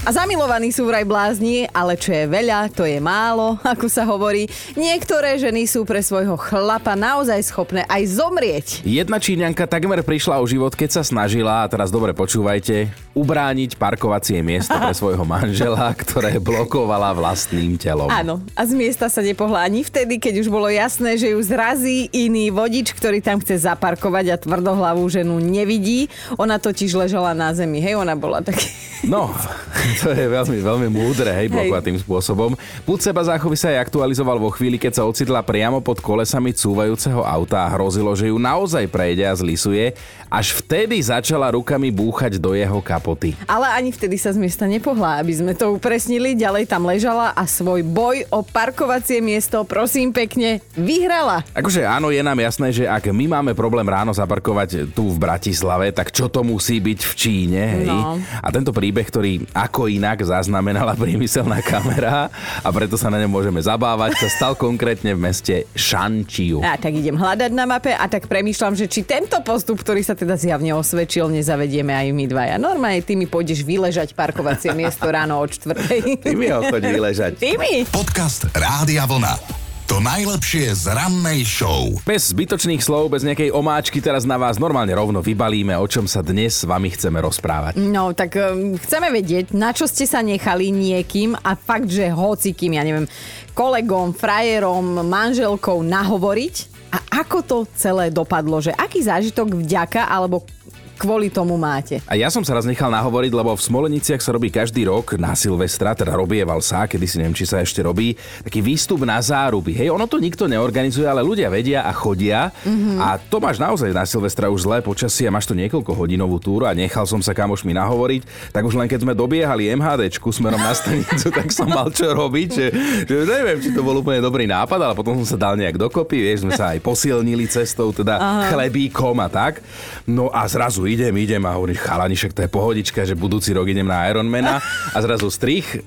A zamilovaní sú vraj blázni, ale čo je veľa, to je málo, ako sa hovorí. Niektoré ženy sú pre svojho chlapa naozaj schopné aj zomrieť. Jedna Číňanka takmer prišla o život, keď sa snažila, a teraz dobre počúvajte, ubrániť parkovacie miesto pre svojho manžela, ktoré blokovala vlastným telom. Áno, a z miesta sa nepohla ani vtedy, keď už bolo jasné, že ju zrazí iný vodič, ktorý tam chce zaparkovať a tvrdohlavú ženu nevidí. Ona totiž ležala na zemi, hej, ona bola taký... No, to je veľmi, veľmi múdre, hej, blokovať tým spôsobom. Púd seba záchovy sa aj aktualizoval vo chvíli, keď sa ocitla priamo pod kolesami cúvajúceho auta a hrozilo, že ju naozaj prejde a zlisuje. Až vtedy začala rukami búchať do jeho kapoty. Ale ani vtedy sa z miesta nepohla, aby sme to upresnili. Ďalej tam ležala a svoj boj o parkovacie miesto, prosím pekne, vyhrala. Akože áno, je nám jasné, že ak my máme problém ráno zaparkovať tu v Bratislave, tak čo to musí byť v Číne, hej? No. A tento príbeh, ktorý ako inak zaznamenala priemyselná kamera a preto sa na ňom môžeme zabávať, sa stal konkrétne v meste Šančiu. A tak idem hľadať na mape a tak premýšľam, že či tento postup, ktorý sa teda zjavne osvedčil, nezavedieme aj my dvaja. Normálne ty mi pôjdeš vyležať parkovacie miesto ráno o čtvrtej. Ty mi ho chodí ležať. Ty mi? Podcast Rádia Vlna. To najlepšie z rannej show. Bez zbytočných slov, bez nejakej omáčky teraz na vás normálne rovno vybalíme, o čom sa dnes s vami chceme rozprávať. No, tak um, chceme vedieť, na čo ste sa nechali niekým a fakt, že hocikým, ja neviem, kolegom, frajerom, manželkou nahovoriť a ako to celé dopadlo, že aký zážitok vďaka alebo kvôli tomu máte. A ja som sa raz nechal nahovoriť, lebo v Smoleniciach sa robí každý rok na Silvestra, teda robieval sa, kedy si neviem, či sa ešte robí, taký výstup na záruby. Hej, ono to nikto neorganizuje, ale ľudia vedia a chodia. Mm-hmm. A to máš naozaj na Silvestra už zlé počasie a máš to niekoľko hodinovú túru a nechal som sa kamošmi nahovoriť, tak už len keď sme dobiehali MHDčku smerom na stanicu, tak som mal čo robiť, že, že neviem, či to bol úplne dobrý nápad, ale potom som sa dal nejak dokopy, vieš, sme sa aj posilnili cestou, teda Aha. chlebíkom a tak. No a zrazu idem, idem a hovorím, chalani, však to je pohodička, že budúci rok idem na Ironmana a zrazu strich, e,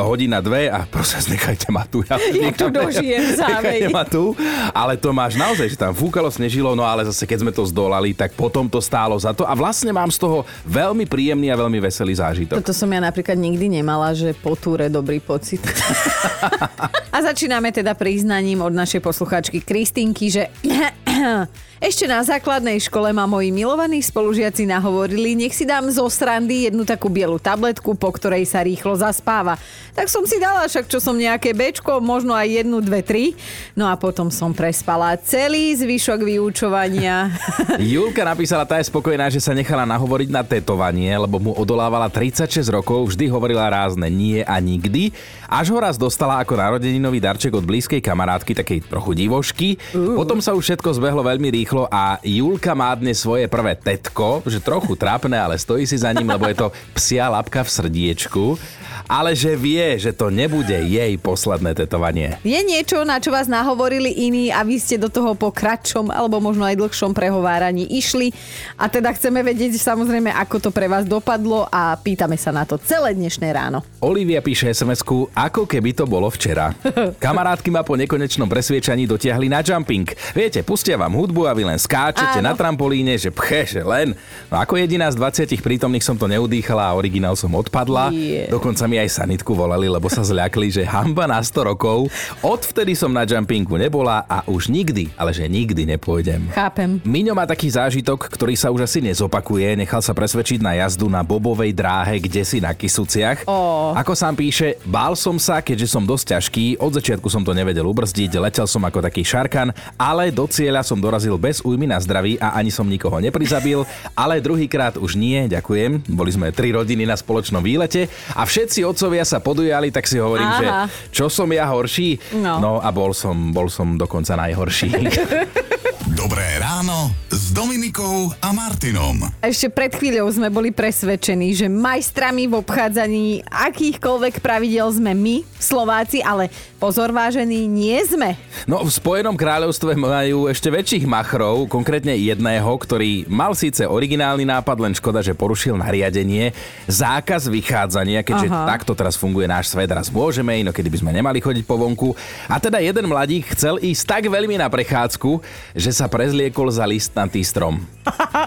hodina dve a prosím, nechajte ma tu. Ja, Ja tu dožijem závej. ma tu. Ale to máš naozaj, že tam fúkalo, snežilo, no ale zase keď sme to zdolali, tak potom to stálo za to a vlastne mám z toho veľmi príjemný a veľmi veselý zážitok. Toto som ja napríklad nikdy nemala, že po túre dobrý pocit. a začíname teda priznaním od našej posluchačky Kristinky, že ešte na základnej škole ma moji milovaní spolužiaci nahovorili, nech si dám zo srandy jednu takú bielu tabletku, po ktorej sa rýchlo zaspáva. Tak som si dala však, čo som nejaké bečko, možno aj jednu, dve, tri. No a potom som prespala celý zvyšok vyučovania. Julka napísala, tá je spokojná, že sa nechala nahovoriť na tetovanie, lebo mu odolávala 36 rokov, vždy hovorila rázne nie a nikdy. Až ho raz dostala ako narodeninový darček od blízkej kamarátky, takej trochu divošky. Potom sa už všetko zbehlo veľmi rýchlo a Julka má dnes svoje prvé tetko, že trochu trápne, ale stojí si za ním, lebo je to psia labka v srdiečku. Ale že vie, že to nebude jej posledné tetovanie. Je niečo, na čo vás nahovorili iní a vy ste do toho po kratšom alebo možno aj dlhšom prehováraní išli. A teda chceme vedieť samozrejme, ako to pre vás dopadlo a pýtame sa na to celé dnešné ráno. Olivia píše sms ako keby to bolo včera. Kamarátky ma po nekonečnom presviečaní dotiahli na jumping. Viete, pustia vám hudbu a vy len skáčete Áno. na trampolíne, že pche, že len. No ako jediná z 20 prítomných som to neudýchala a originál som odpadla. Je. Dokonca mi aj sanitku volali, lebo sa zľakli, že hamba na 100 rokov. Odvtedy som na jumpingu nebola a už nikdy, ale že nikdy nepôjdem. Chápem. Miňo má taký zážitok, ktorý sa už asi nezopakuje. Nechal sa presvedčiť na jazdu na bobovej dráhe, kde si na Kisuciach. Ó. Ako sám píše, bál som sa, keďže som dosť ťažký. Od začiatku som to nevedel ubrzdiť, letel som ako taký šarkan, ale do cieľa som dorazil bez újmy na zdraví a ani som nikoho neprizabil. Ale druhýkrát už nie, ďakujem. Boli sme tri rodiny na spoločnom výlete a všetci otcovia sa podujali, tak si hovorím, Aha. že čo som ja horší? No. no a bol som, bol som dokonca najhorší. Dobré ráno s Dominikou a Martinom. Ešte pred chvíľou sme boli presvedčení, že majstrami v obchádzaní akýchkoľvek pravidel sme my, Slováci, ale pozor vážení, nie sme. No v Spojenom kráľovstve majú ešte väčších machrov, konkrétne jedného, ktorý mal síce originálny nápad, len škoda, že porušil nariadenie, zákaz vychádzania, keďže Aha. takto teraz funguje náš svet, raz môžeme, inokedy by sme nemali chodiť po vonku. A teda jeden mladík chcel ísť tak veľmi na prechádzku, že sa prezliekol za listnatý strom.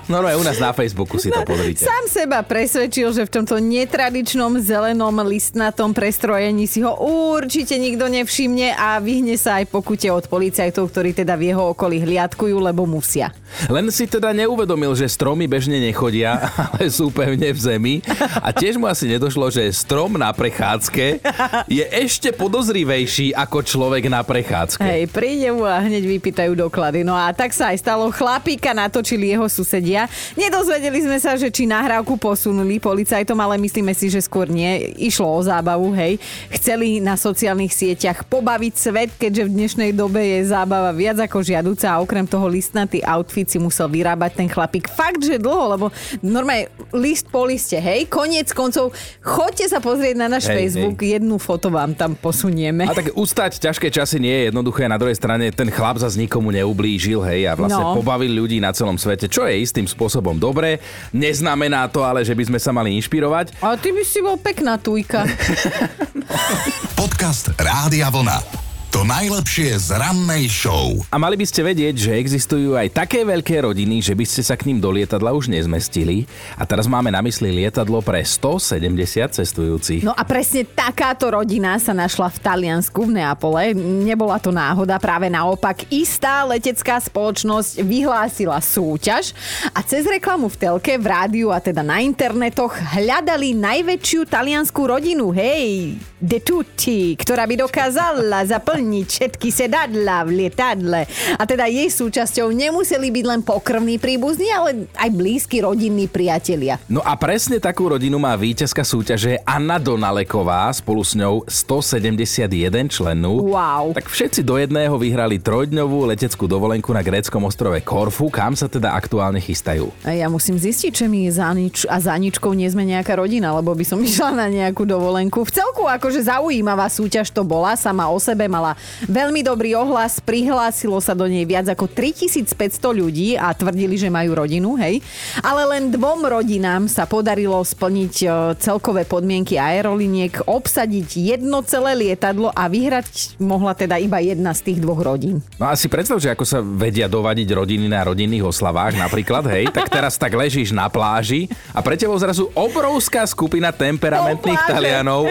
No, no aj u nás na Facebooku si to pozrite. Sám seba presvedčil, že v tomto netradičnom zelenom listnatom prestrojení si ho určite nikto nevšimne a vyhne sa aj pokute od policajtov, ktorí teda v jeho okolí hliadkujú, lebo musia. Len si teda neuvedomil, že stromy bežne nechodia, ale sú pevne v zemi. A tiež mu asi nedošlo, že strom na prechádzke je ešte podozrivejší ako človek na prechádzke. Hej, príde mu a hneď vypýtajú doklady. No a tak sa aj stalo. Chlapíka natočili jeho susedia. Nedozvedeli sme sa, že či nahrávku posunuli policajtom, ale myslíme si, že skôr nie. Išlo o zábavu, hej. Chceli na sociálnych sieťach pobaviť svet, keďže v dnešnej dobe je zábava viac ako žiaduca a okrem toho listnatý outfit si musel vyrábať ten chlapík. Fakt, že dlho, lebo normálne list po liste, hej. Koniec koncov, choďte sa pozrieť na náš hej, Facebook, hej. jednu foto vám tam posunieme. A tak ustať ťažké časy nie je jednoduché. Na druhej strane ten chlap za nikomu neublížil, hej, a vlastne no. pobavil ľudí na celom svete, čo je istým spôsobom dobré. Neznamená to ale, že by sme sa mali inšpirovať. A ty by si bol pekná tujka. Podcast Rádia Vlna. To najlepšie z rannej show. A mali by ste vedieť, že existujú aj také veľké rodiny, že by ste sa k ním do lietadla už nezmestili. A teraz máme na mysli lietadlo pre 170 cestujúcich. No a presne takáto rodina sa našla v Taliansku v Neapole. Nebola to náhoda, práve naopak. Istá letecká spoločnosť vyhlásila súťaž a cez reklamu v telke, v rádiu a teda na internetoch hľadali najväčšiu taliansku rodinu. Hej, de tutti, ktorá by dokázala zaplniť všetky sedadla v lietadle. A teda jej súčasťou nemuseli byť len pokrvní príbuzní, ale aj blízki rodinní priatelia. No a presne takú rodinu má víťazka súťaže Anna Donaleková, spolu s ňou 171 členov. Wow. Tak všetci do jedného vyhrali trojdňovú leteckú dovolenku na gréckom ostrove Korfu, kam sa teda aktuálne chystajú. A ja musím zistiť, či my za nič a za ničkou nie sme nejaká rodina, lebo by som išla na nejakú dovolenku. V celku akože zaujímavá súťaž to bola, sama o sebe mala veľmi dobrý ohlas, prihlásilo sa do nej viac ako 3500 ľudí a tvrdili, že majú rodinu, hej. Ale len dvom rodinám sa podarilo splniť e, celkové podmienky aeroliniek, obsadiť jedno celé lietadlo a vyhrať mohla teda iba jedna z tých dvoch rodín. No asi predstav, že ako sa vedia dovadiť rodiny na rodinných oslavách napríklad, hej, tak teraz tak ležíš na pláži a pre tebou zrazu obrovská skupina temperamentných Talianov,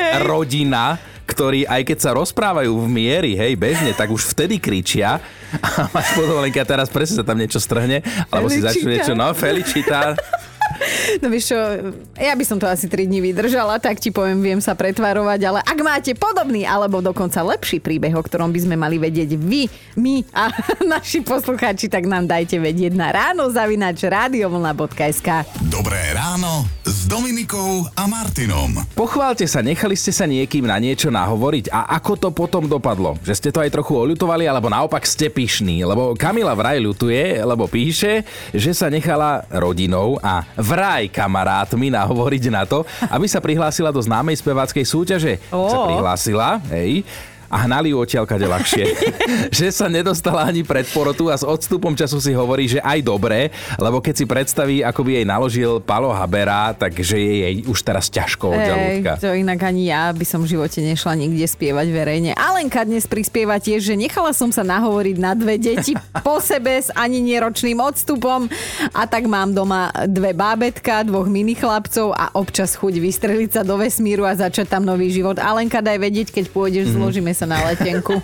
rodina, ktorí aj keď sa rozprávajú v miery, hej, bežne, tak už vtedy kričia a máš podovolenka teraz presne sa tam niečo strhne, alebo Felicita. si začne niečo, no, Felicita. No vieš čo, ja by som to asi 3 dní vydržala, tak ti poviem, viem sa pretvarovať, ale ak máte podobný alebo dokonca lepší príbeh, o ktorom by sme mali vedieť vy, my a naši poslucháči, tak nám dajte vedieť na ráno zavinač radiovlna.sk Dobré ráno s Dominikou a Martinom. Pochválte sa, nechali ste sa niekým na niečo nahovoriť a ako to potom dopadlo? Že ste to aj trochu oľutovali, alebo naopak ste pyšní? Lebo Kamila vraj ľutuje, lebo píše, že sa nechala rodinou a vraj kamarátmi nahovoriť na to, aby sa prihlásila do známej speváckej súťaže. Oh. Sa prihlásila, hej, a hnali ju odtiaľ kade ľahšie. že sa nedostala ani pred porotu a s odstupom času si hovorí, že aj dobré, lebo keď si predstaví, ako by jej naložil Palo Habera, takže je jej už teraz ťažko od žalúdka. To inak ani ja by som v živote nešla nikde spievať verejne. Alenka dnes prispieva tiež, že nechala som sa nahovoriť na dve deti po sebe s ani neročným odstupom a tak mám doma dve bábetka, dvoch mini chlapcov a občas chuť vystreliť sa do vesmíru a začať tam nový život. Alenka, daj vedieť, keď pôjdeš, mm-hmm. zložíme sa na letenku.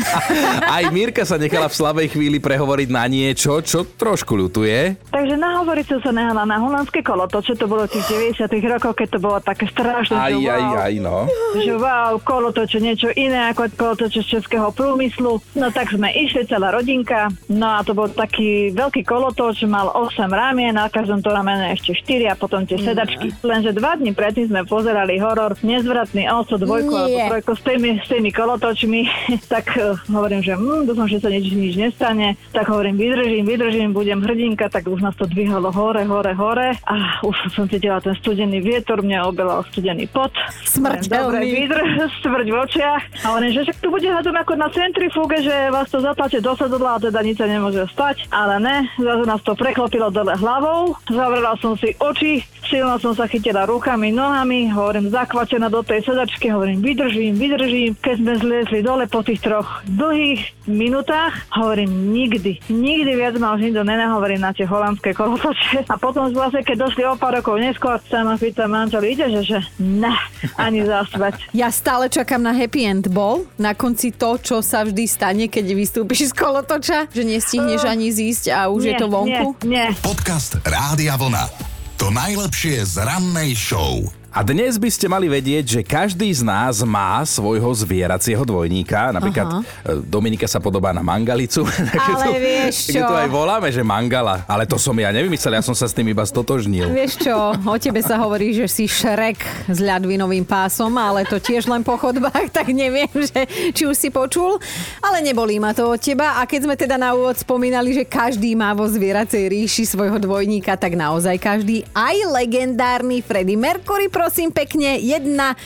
Aj Mirka sa nechala v slabej chvíli prehovoriť na niečo, čo trošku ľutuje. Takže nahovoriť som sa nehala na holandské kolotoče, to bolo tých 90 rokov, keď to bolo také strašné. Aj, že aj, wow, aj, no. Že wow, kolotoče, niečo iné ako kolotoče z českého prúmyslu. No tak sme išli, celá rodinka. No a to bol taký veľký kolotoč, mal 8 ramien, na každom to ramene ešte 4 a potom tie sedačky. Lenže dva dní predtým sme pozerali horor Nezvratný oso dvojku alebo trojku s tými, s tými kolotočmi, tak uh, hovorím, že hm, dúfam, že sa nič, nič nestane. Tak hovorím, vydržím, vydržím, budem hrdinka, tak už nás to dvíhalo hore, hore, hore a už som cítila ten studený vietor, mňa obelal studený pot. Smrť Dobre, vydrž, smrť v očiach. A hovorím, že však tu bude hádom ako na centrifuge, že vás to zatlačí do sedadla a teda nič sa nemôže stať. Ale ne, zrazu nás to preklopilo dole hlavou, zavrela som si oči, silno som sa chytila rukami, nohami, hovorím, zakvačená do tej sedačky, hovorím, vydržím, vydržím. Keď sme zliezli dole po tých troch dlhých minútach, hovorím, nikdy, nikdy viac ma už nikto nenahovorí na tie holandské kolotoče. A potom vlastne, keď došli o pár rokov neskôr, sa ma pýta manžel, ide, že, že ne, ani zasvať. Ja stále čakám na happy end ball, na konci to, čo sa vždy stane, keď vystúpiš z kolotoča, že nestihneš ani zísť a už nie, je to vonku. Nie, nie. Podcast Rádia Vlna. To najlepšie z rannej show. A dnes by ste mali vedieť, že každý z nás má svojho zvieracieho dvojníka. Napríklad Aha. Dominika sa podobá na mangalicu. Ale tu, vieš čo? tu aj voláme, že mangala. Ale to som ja nevymyslel, ja som sa s tým iba stotožnil. Vieš čo, o tebe sa hovorí, že si šrek s ľadvinovým pásom, ale to tiež len po chodbách, tak neviem, že, či už si počul. Ale nebolí ma to od teba. A keď sme teda na úvod spomínali, že každý má vo zvieracej ríši svojho dvojníka, tak naozaj každý, aj legendárny Freddie Mercury prosím pekne, jedna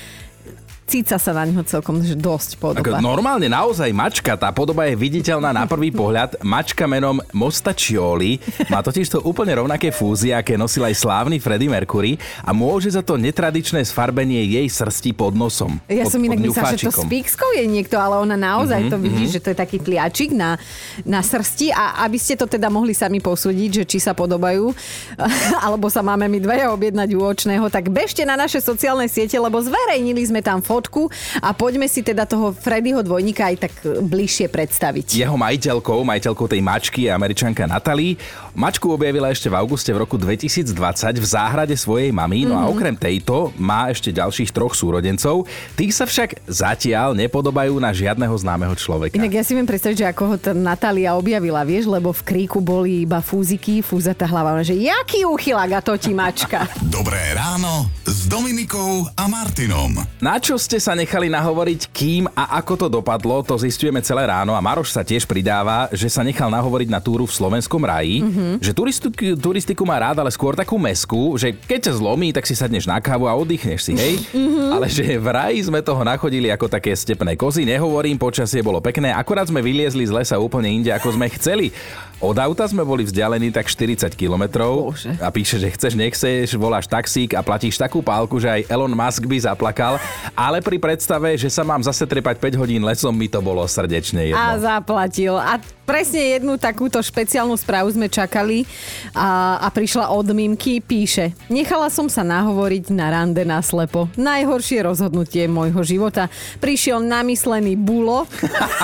Cica sa na neho celkom že dosť podoba. Ako normálne naozaj mačka, tá podoba je viditeľná na prvý pohľad. Mačka menom Mostačioli má totiž to úplne rovnaké fúzie, aké nosil aj slávny Freddie Mercury a môže za to netradičné sfarbenie jej srsti pod nosom. Ja pod, som inak myslela, že to s píkskou je niekto, ale ona naozaj mm-hmm, to vidí, mm-hmm. že to je taký pliačik na, na srsti a aby ste to teda mohli sami posúdiť, že či sa podobajú, alebo sa máme my dvaja objednať u očného, tak bežte na naše sociálne siete, lebo zverejnili sme tam fotku a poďme si teda toho Freddyho dvojníka aj tak bližšie predstaviť. Jeho majiteľkou, majiteľkou tej mačky je američanka Natalie. Mačku objavila ešte v auguste v roku 2020 v záhrade svojej mamy, no a okrem tejto má ešte ďalších troch súrodencov. Tí sa však zatiaľ nepodobajú na žiadneho známeho človeka. Inak ja si viem predstaviť, že ako ho tá Natália objavila, vieš, lebo v kríku boli iba fúziky, fúzata hlava, že jaký úchylák a to ti mačka. Dobré ráno s Dominikou a Martinom. Na čo ste sa nechali nahovoriť, kým a ako to dopadlo, to zistujeme celé ráno a Maroš sa tiež pridáva, že sa nechal nahovoriť na túru v slovenskom raji, mm-hmm. že turistiku, turistiku má rád, ale skôr takú mesku, že keď ťa zlomí, tak si sadneš na kávu a oddychneš si, hej? Mm-hmm. Ale že v raji sme toho nachodili ako také stepné kozy, nehovorím, počasie bolo pekné, akorát sme vyliezli z lesa úplne inde, ako sme chceli. Od auta sme boli vzdialení tak 40 kilometrov a píše, že chceš, nechceš, voláš taxík a platíš takú pálku, že aj Elon Musk by zaplakal, ale pri predstave, že sa mám zase trepať 5 hodín lesom, mi to bolo srdečne jedno. A zaplatil. A presne jednu takúto špeciálnu správu sme čakali a, a prišla od Mimky, píše Nechala som sa nahovoriť na rande na slepo. Najhoršie rozhodnutie môjho života. Prišiel namyslený bulo.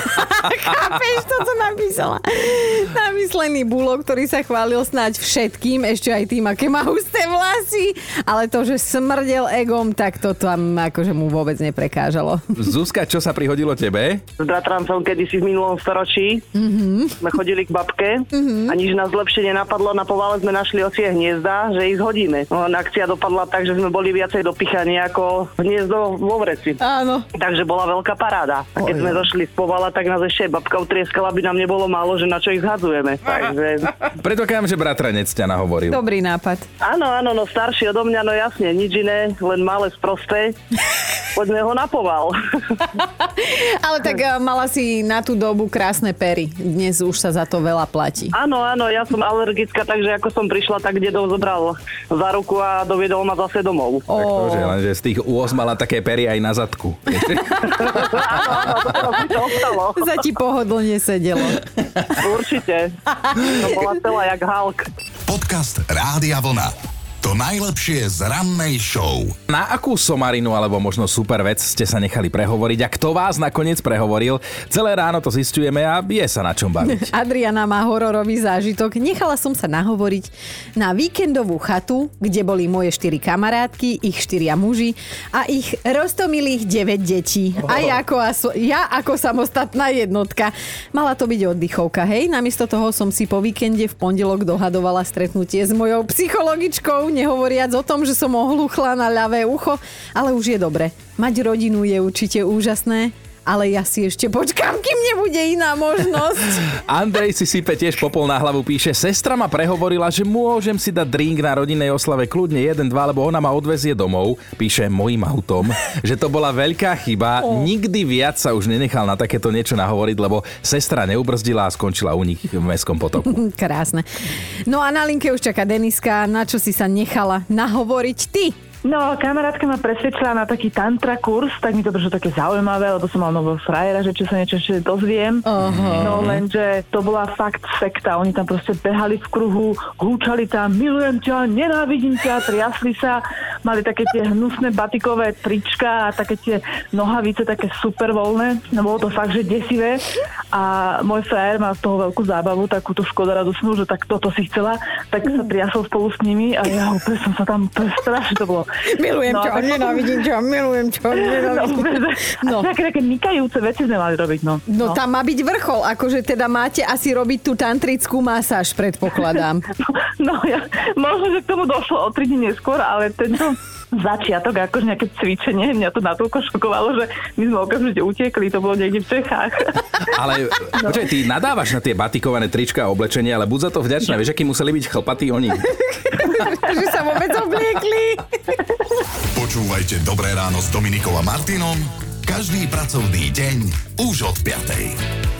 Chápeš, to, co napísala? Namyslený bulo, ktorý sa chválil snáď všetkým, ešte aj tým, aké má husté vlasy, ale to, že smrdel egom, tak to tam akože mu vôbec neprekážalo. Zuzka, čo sa prihodilo tebe? S bratrancom kedysi v minulom storočí. Mm-hmm. Sme chodili k babke mm-hmm. a nič nás lepšie nenapadlo. Na povale sme našli ocie hniezda, že ich hodíme. No, akcia dopadla tak, že sme boli viacej dopichaní ako hniezdo vo vreci. Áno. Takže bola veľká paráda. A keď Oj, sme došli z povala, tak nás ešte babka utrieskala, aby nám nebolo málo, že na čo ich zhadzujeme. Takže... Predpokladám, že bratranec ťa nahovoril. Dobrý nápad. Áno, áno, no starší odo mňa, no jasne, nič iné, len malé sprosté. Poďme ho na poval. Ale tak eh, mala si na tú dobu krásne pery. Dnes už sa za to veľa platí. Áno, áno, ja som alergická, takže ako som prišla, tak dedov zobral za ruku a doviedol ma zase domov. Tak to, že, lenže z tých úos mala také pery aj na zadku. áno, áno, to to ostalo. Za ti pohodlne sedelo. Určite. To bola celá jak Hulk. Podcast Rádia Vlna. To najlepšie z rannej show. Na akú somarinu alebo možno super vec ste sa nechali prehovoriť a kto vás nakoniec prehovoril? Celé ráno to zistujeme a je sa na čom baviť. Adriana má hororový zážitok. Nechala som sa nahovoriť na víkendovú chatu, kde boli moje štyri kamarátky, ich štyria muži a ich roztomilých 9 detí. A ja ako, aso- ja ako samostatná jednotka. Mala to byť oddychovka, hej? Namiesto toho som si po víkende v pondelok dohadovala stretnutie s mojou psychologičkou, nehovoriac o tom, že som ohluchla na ľavé ucho, ale už je dobre. Mať rodinu je určite úžasné, ale ja si ešte počkám, kým nebude iná možnosť. Andrej si sype tiež popol na hlavu, píše, sestra ma prehovorila, že môžem si dať drink na rodinnej oslave kľudne jeden, dva, lebo ona ma odvezie domov, píše mojim autom, že to bola veľká chyba, oh. nikdy viac sa už nenechal na takéto niečo nahovoriť, lebo sestra neubrzdila a skončila u nich v mestskom potoku. Krásne. No a na linke už čaká Deniska, na čo si sa nechala nahovoriť ty? No, kamarátka ma presvedčila na taký tantra kurz, tak mi to prišlo také zaujímavé, lebo som mal nového frajera, že čo sa niečo ešte dozviem. Uh-huh. No lenže to bola fakt sekta. Oni tam proste behali v kruhu, húčali tam, milujem ťa, nenávidím ťa, triasli sa, mali také tie hnusné batikové trička a také tie nohavice, také super voľné. No bolo to fakt, že desivé. A môj frajer mal z toho veľkú zábavu, takúto škoda radosnú, že tak toto si chcela, tak sa triasol spolu s nimi a ja úplne som sa tam, to strašne to bolo Milujem No, ťa, tak- nenávidím ťa, milujem ťa, No, nenávidím no. No. Také, také mykajúce veci sme mali robiť, no. No tam má byť vrchol, akože teda máte asi robiť tú tantrickú masáž, predpokladám. No ja, možno, že k tomu došlo o 3 dní neskôr, ale tento začiatok, akože nejaké cvičenie, mňa to natoľko šokovalo, že my sme okamžite utiekli, to bolo niekde v Čechách. Ale počkaj, ty nadávaš na tie batikované trička a oblečenie, ale buď za to vďačná, vieš, akí museli byť chlpatí oni. že sa vôbec obliekli. Počúvajte Dobré ráno s Dominikou a Martinom každý pracovný deň už od 5.